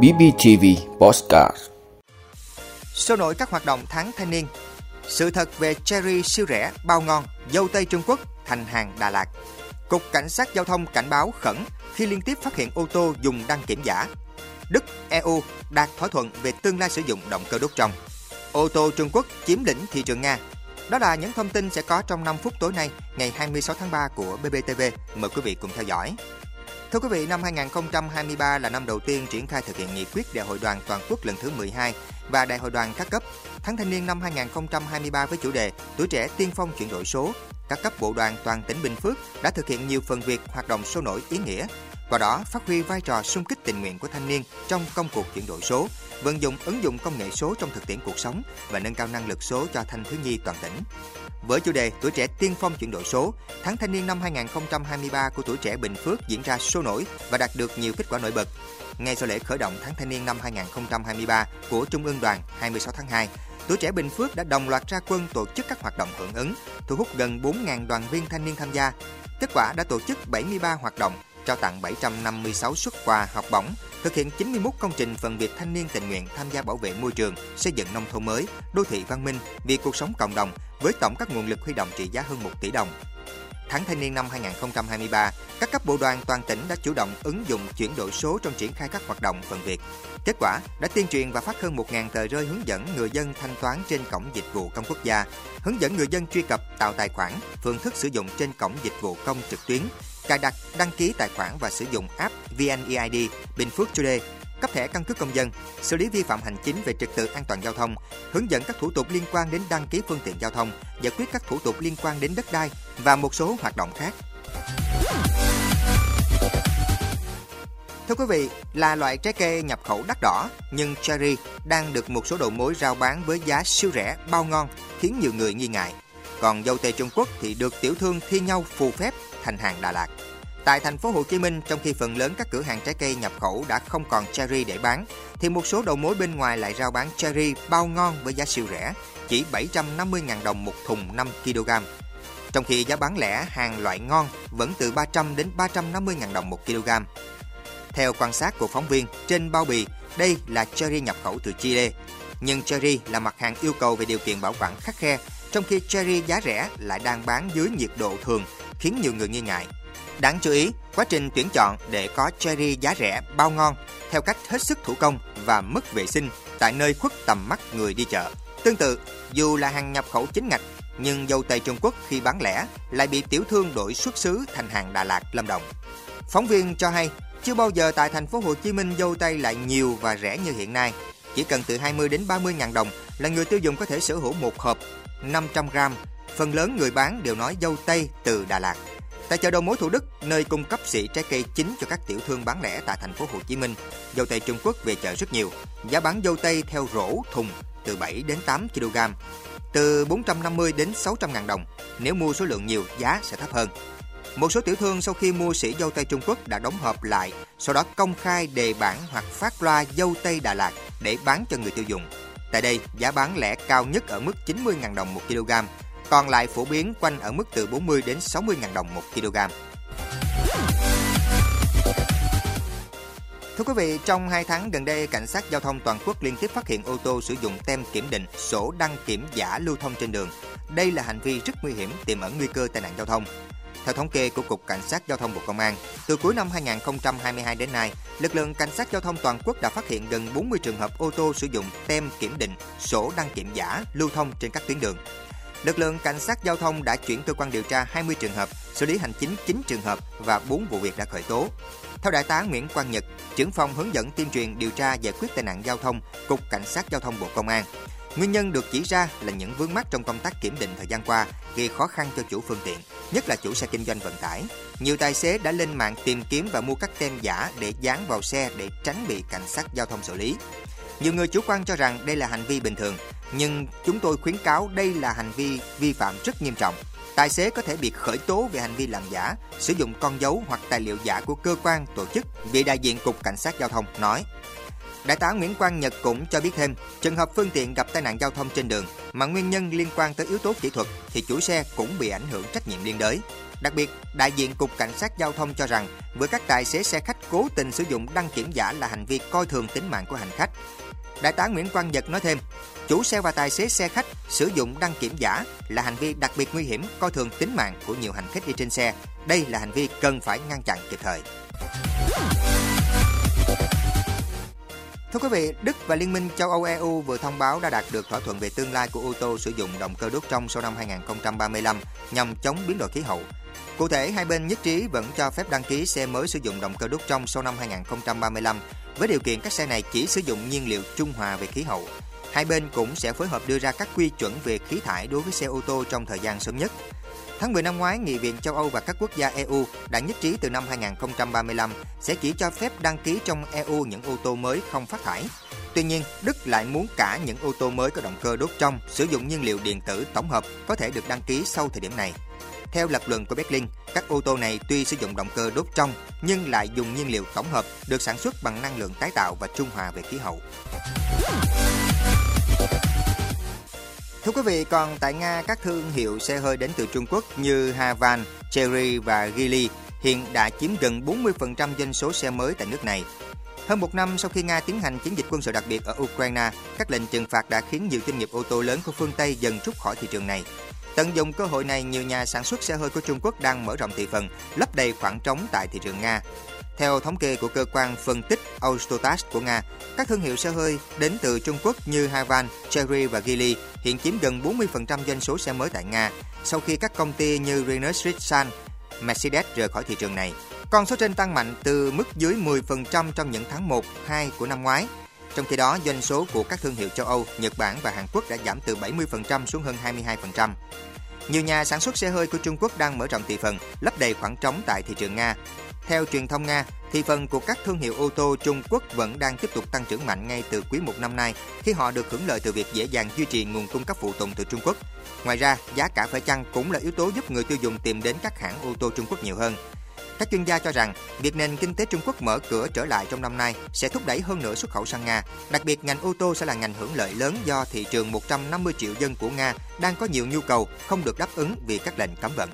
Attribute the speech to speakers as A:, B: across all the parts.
A: BBTV Postcard.
B: Sôi nổi các hoạt động tháng thanh niên. Sự thật về cherry siêu rẻ, bao ngon, dâu Tây Trung Quốc thành hàng Đà Lạt. Cục Cảnh sát Giao thông cảnh báo khẩn khi liên tiếp phát hiện ô tô dùng đăng kiểm giả. Đức, EU đạt thỏa thuận về tương lai sử dụng động cơ đốt trong. Ô tô Trung Quốc chiếm lĩnh thị trường Nga. Đó là những thông tin sẽ có trong 5 phút tối nay, ngày 26 tháng 3 của BBTV. Mời quý vị cùng theo dõi. Thưa quý vị, năm 2023 là năm đầu tiên triển khai thực hiện nghị quyết Đại hội đoàn toàn quốc lần thứ 12 và Đại hội đoàn các cấp. Tháng thanh niên năm 2023 với chủ đề Tuổi trẻ tiên phong chuyển đổi số, các cấp bộ đoàn toàn tỉnh Bình Phước đã thực hiện nhiều phần việc hoạt động sôi nổi ý nghĩa, qua đó phát huy vai trò sung kích tình nguyện của thanh niên trong công cuộc chuyển đổi số, vận dụng ứng dụng công nghệ số trong thực tiễn cuộc sống và nâng cao năng lực số cho thanh thiếu nhi toàn tỉnh. Với chủ đề Tuổi trẻ tiên phong chuyển đổi số, tháng thanh niên năm 2023 của tuổi trẻ Bình Phước diễn ra sôi nổi và đạt được nhiều kết quả nổi bật. Ngay sau lễ khởi động tháng thanh niên năm 2023 của Trung ương Đoàn 26 tháng 2, tuổi trẻ Bình Phước đã đồng loạt ra quân tổ chức các hoạt động hưởng ứng, thu hút gần 4.000 đoàn viên thanh niên tham gia. Kết quả đã tổ chức 73 hoạt động, trao tặng 756 suất quà học bổng, thực hiện 91 công trình phần việc thanh niên tình nguyện tham gia bảo vệ môi trường, xây dựng nông thôn mới, đô thị văn minh vì cuộc sống cộng đồng với tổng các nguồn lực huy động trị giá hơn 1 tỷ đồng. Tháng thanh niên năm 2023, các cấp bộ đoàn toàn tỉnh đã chủ động ứng dụng chuyển đổi số trong triển khai các hoạt động phần việc. Kết quả đã tuyên truyền và phát hơn 1.000 tờ rơi hướng dẫn người dân thanh toán trên cổng dịch vụ công quốc gia, hướng dẫn người dân truy cập tạo tài khoản, phương thức sử dụng trên cổng dịch vụ công trực tuyến, cài đặt, đăng ký tài khoản và sử dụng app VNEID Bình Phước Today, cấp thẻ căn cước công dân, xử lý vi phạm hành chính về trật tự an toàn giao thông, hướng dẫn các thủ tục liên quan đến đăng ký phương tiện giao thông, giải quyết các thủ tục liên quan đến đất đai và một số hoạt động khác. Thưa quý vị, là loại trái cây nhập khẩu đắt đỏ, nhưng cherry đang được một số đầu mối rao bán với giá siêu rẻ, bao ngon, khiến nhiều người nghi ngại. Còn dâu tây Trung Quốc thì được tiểu thương thi nhau phù phép thành hàng Đà Lạt. Tại thành phố Hồ Chí Minh, trong khi phần lớn các cửa hàng trái cây nhập khẩu đã không còn cherry để bán, thì một số đầu mối bên ngoài lại rao bán cherry bao ngon với giá siêu rẻ, chỉ 750.000 đồng một thùng 5 kg. Trong khi giá bán lẻ hàng loại ngon vẫn từ 300 đến 350.000 đồng một kg. Theo quan sát của phóng viên, trên bao bì, đây là cherry nhập khẩu từ Chile. Nhưng cherry là mặt hàng yêu cầu về điều kiện bảo quản khắc khe, trong khi cherry giá rẻ lại đang bán dưới nhiệt độ thường, khiến nhiều người nghi ngại. Đáng chú ý, quá trình tuyển chọn để có cherry giá rẻ bao ngon theo cách hết sức thủ công và mất vệ sinh tại nơi khuất tầm mắt người đi chợ. Tương tự, dù là hàng nhập khẩu chính ngạch, nhưng dâu tây Trung Quốc khi bán lẻ lại bị tiểu thương đổi xuất xứ thành hàng Đà Lạt, Lâm Đồng. Phóng viên cho hay, chưa bao giờ tại thành phố Hồ Chí Minh dâu tây lại nhiều và rẻ như hiện nay. Chỉ cần từ 20 đến 30 ngàn đồng là người tiêu dùng có thể sở hữu một hộp 500 gram. Phần lớn người bán đều nói dâu tây từ Đà Lạt. Tại chợ đầu mối Thủ Đức, nơi cung cấp sỉ trái cây chính cho các tiểu thương bán lẻ tại thành phố Hồ Chí Minh, dâu tây Trung Quốc về chợ rất nhiều. Giá bán dâu tây theo rổ thùng từ 7 đến 8 kg, từ 450 đến 600 ngàn đồng. Nếu mua số lượng nhiều, giá sẽ thấp hơn. Một số tiểu thương sau khi mua sỉ dâu tây Trung Quốc đã đóng hộp lại, sau đó công khai đề bản hoặc phát loa dâu tây Đà Lạt để bán cho người tiêu dùng. Tại đây, giá bán lẻ cao nhất ở mức 90.000 đồng một kg, còn lại phổ biến quanh ở mức từ 40 đến 60 ngàn đồng một kg. Thưa quý vị, trong 2 tháng gần đây, Cảnh sát Giao thông toàn quốc liên tiếp phát hiện ô tô sử dụng tem kiểm định, sổ đăng kiểm giả lưu thông trên đường. Đây là hành vi rất nguy hiểm, tiềm ẩn nguy cơ tai nạn giao thông. Theo thống kê của Cục Cảnh sát Giao thông Bộ Công an, từ cuối năm 2022 đến nay, lực lượng Cảnh sát Giao thông toàn quốc đã phát hiện gần 40 trường hợp ô tô sử dụng tem kiểm định, sổ đăng kiểm giả lưu thông trên các tuyến đường lực lượng cảnh sát giao thông đã chuyển cơ quan điều tra 20 trường hợp, xử lý hành chính 9 trường hợp và 4 vụ việc đã khởi tố. Theo đại tá Nguyễn Quang Nhật, trưởng phòng hướng dẫn tuyên truyền điều tra giải quyết tai nạn giao thông, Cục Cảnh sát Giao thông Bộ Công an, Nguyên nhân được chỉ ra là những vướng mắc trong công tác kiểm định thời gian qua gây khó khăn cho chủ phương tiện, nhất là chủ xe kinh doanh vận tải. Nhiều tài xế đã lên mạng tìm kiếm và mua các tem giả để dán vào xe để tránh bị cảnh sát giao thông xử lý. Nhiều người chủ quan cho rằng đây là hành vi bình thường, nhưng chúng tôi khuyến cáo đây là hành vi vi phạm rất nghiêm trọng. Tài xế có thể bị khởi tố về hành vi làm giả, sử dụng con dấu hoặc tài liệu giả của cơ quan, tổ chức, vị đại diện Cục Cảnh sát Giao thông nói. Đại tá Nguyễn Quang Nhật cũng cho biết thêm, trường hợp phương tiện gặp tai nạn giao thông trên đường mà nguyên nhân liên quan tới yếu tố kỹ thuật thì chủ xe cũng bị ảnh hưởng trách nhiệm liên đới. Đặc biệt, đại diện Cục Cảnh sát Giao thông cho rằng với các tài xế xe khách cố tình sử dụng đăng kiểm giả là hành vi coi thường tính mạng của hành khách. Đại tá Nguyễn Quang Nhật nói thêm, chủ xe và tài xế xe khách sử dụng đăng kiểm giả là hành vi đặc biệt nguy hiểm, coi thường tính mạng của nhiều hành khách đi trên xe. Đây là hành vi cần phải ngăn chặn kịp thời. Thưa quý vị, Đức và Liên minh châu Âu EU vừa thông báo đã đạt được thỏa thuận về tương lai của ô tô sử dụng động cơ đốt trong sau năm 2035 nhằm chống biến đổi khí hậu. Cụ thể, hai bên nhất trí vẫn cho phép đăng ký xe mới sử dụng động cơ đốt trong sau năm 2035 với điều kiện các xe này chỉ sử dụng nhiên liệu trung hòa về khí hậu. Hai bên cũng sẽ phối hợp đưa ra các quy chuẩn về khí thải đối với xe ô tô trong thời gian sớm nhất. Tháng 10 năm ngoái, Nghị viện châu Âu và các quốc gia EU đã nhất trí từ năm 2035 sẽ chỉ cho phép đăng ký trong EU những ô tô mới không phát thải. Tuy nhiên, Đức lại muốn cả những ô tô mới có động cơ đốt trong sử dụng nhiên liệu điện tử tổng hợp có thể được đăng ký sau thời điểm này. Theo lập luận của Berlin, các ô tô này tuy sử dụng động cơ đốt trong nhưng lại dùng nhiên liệu tổng hợp được sản xuất bằng năng lượng tái tạo và trung hòa về khí hậu. Thưa quý vị, còn tại Nga, các thương hiệu xe hơi đến từ Trung Quốc như Havan, cherry và Geely hiện đã chiếm gần 40% doanh số xe mới tại nước này. Hơn một năm sau khi Nga tiến hành chiến dịch quân sự đặc biệt ở Ukraine, các lệnh trừng phạt đã khiến nhiều doanh nghiệp ô tô lớn của phương Tây dần rút khỏi thị trường này. Tận dụng cơ hội này, nhiều nhà sản xuất xe hơi của Trung Quốc đang mở rộng thị phần, lấp đầy khoảng trống tại thị trường Nga. Theo thống kê của cơ quan phân tích Autostat của Nga, các thương hiệu xe hơi đến từ Trung Quốc như Havan, Chery và Geely hiện chiếm gần 40% doanh số xe mới tại Nga, sau khi các công ty như Renault Nissan, Mercedes rời khỏi thị trường này. Con số trên tăng mạnh từ mức dưới 10% trong những tháng 1, 2 của năm ngoái. Trong khi đó, doanh số của các thương hiệu châu Âu, Nhật Bản và Hàn Quốc đã giảm từ 70% xuống hơn 22%. Nhiều nhà sản xuất xe hơi của Trung Quốc đang mở rộng thị phần, lấp đầy khoảng trống tại thị trường Nga. Theo truyền thông Nga, thị phần của các thương hiệu ô tô Trung Quốc vẫn đang tiếp tục tăng trưởng mạnh ngay từ quý một năm nay khi họ được hưởng lợi từ việc dễ dàng duy trì nguồn cung cấp phụ tùng từ Trung Quốc. Ngoài ra, giá cả phải chăng cũng là yếu tố giúp người tiêu dùng tìm đến các hãng ô tô Trung Quốc nhiều hơn. Các chuyên gia cho rằng, việc nền kinh tế Trung Quốc mở cửa trở lại trong năm nay sẽ thúc đẩy hơn nữa xuất khẩu sang Nga. Đặc biệt, ngành ô tô sẽ là ngành hưởng lợi lớn do thị trường 150 triệu dân của Nga đang có nhiều nhu cầu không được đáp ứng vì các lệnh cấm vận.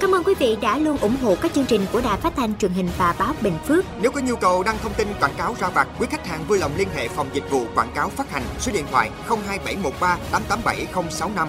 C: Cảm ơn quý vị đã luôn ủng hộ các chương trình của Đài Phát thanh truyền hình và báo Bình Phước.
B: Nếu có nhu cầu đăng thông tin quảng cáo ra vặt, quý khách hàng vui lòng liên hệ phòng dịch vụ quảng cáo phát hành số điện thoại 02713 887065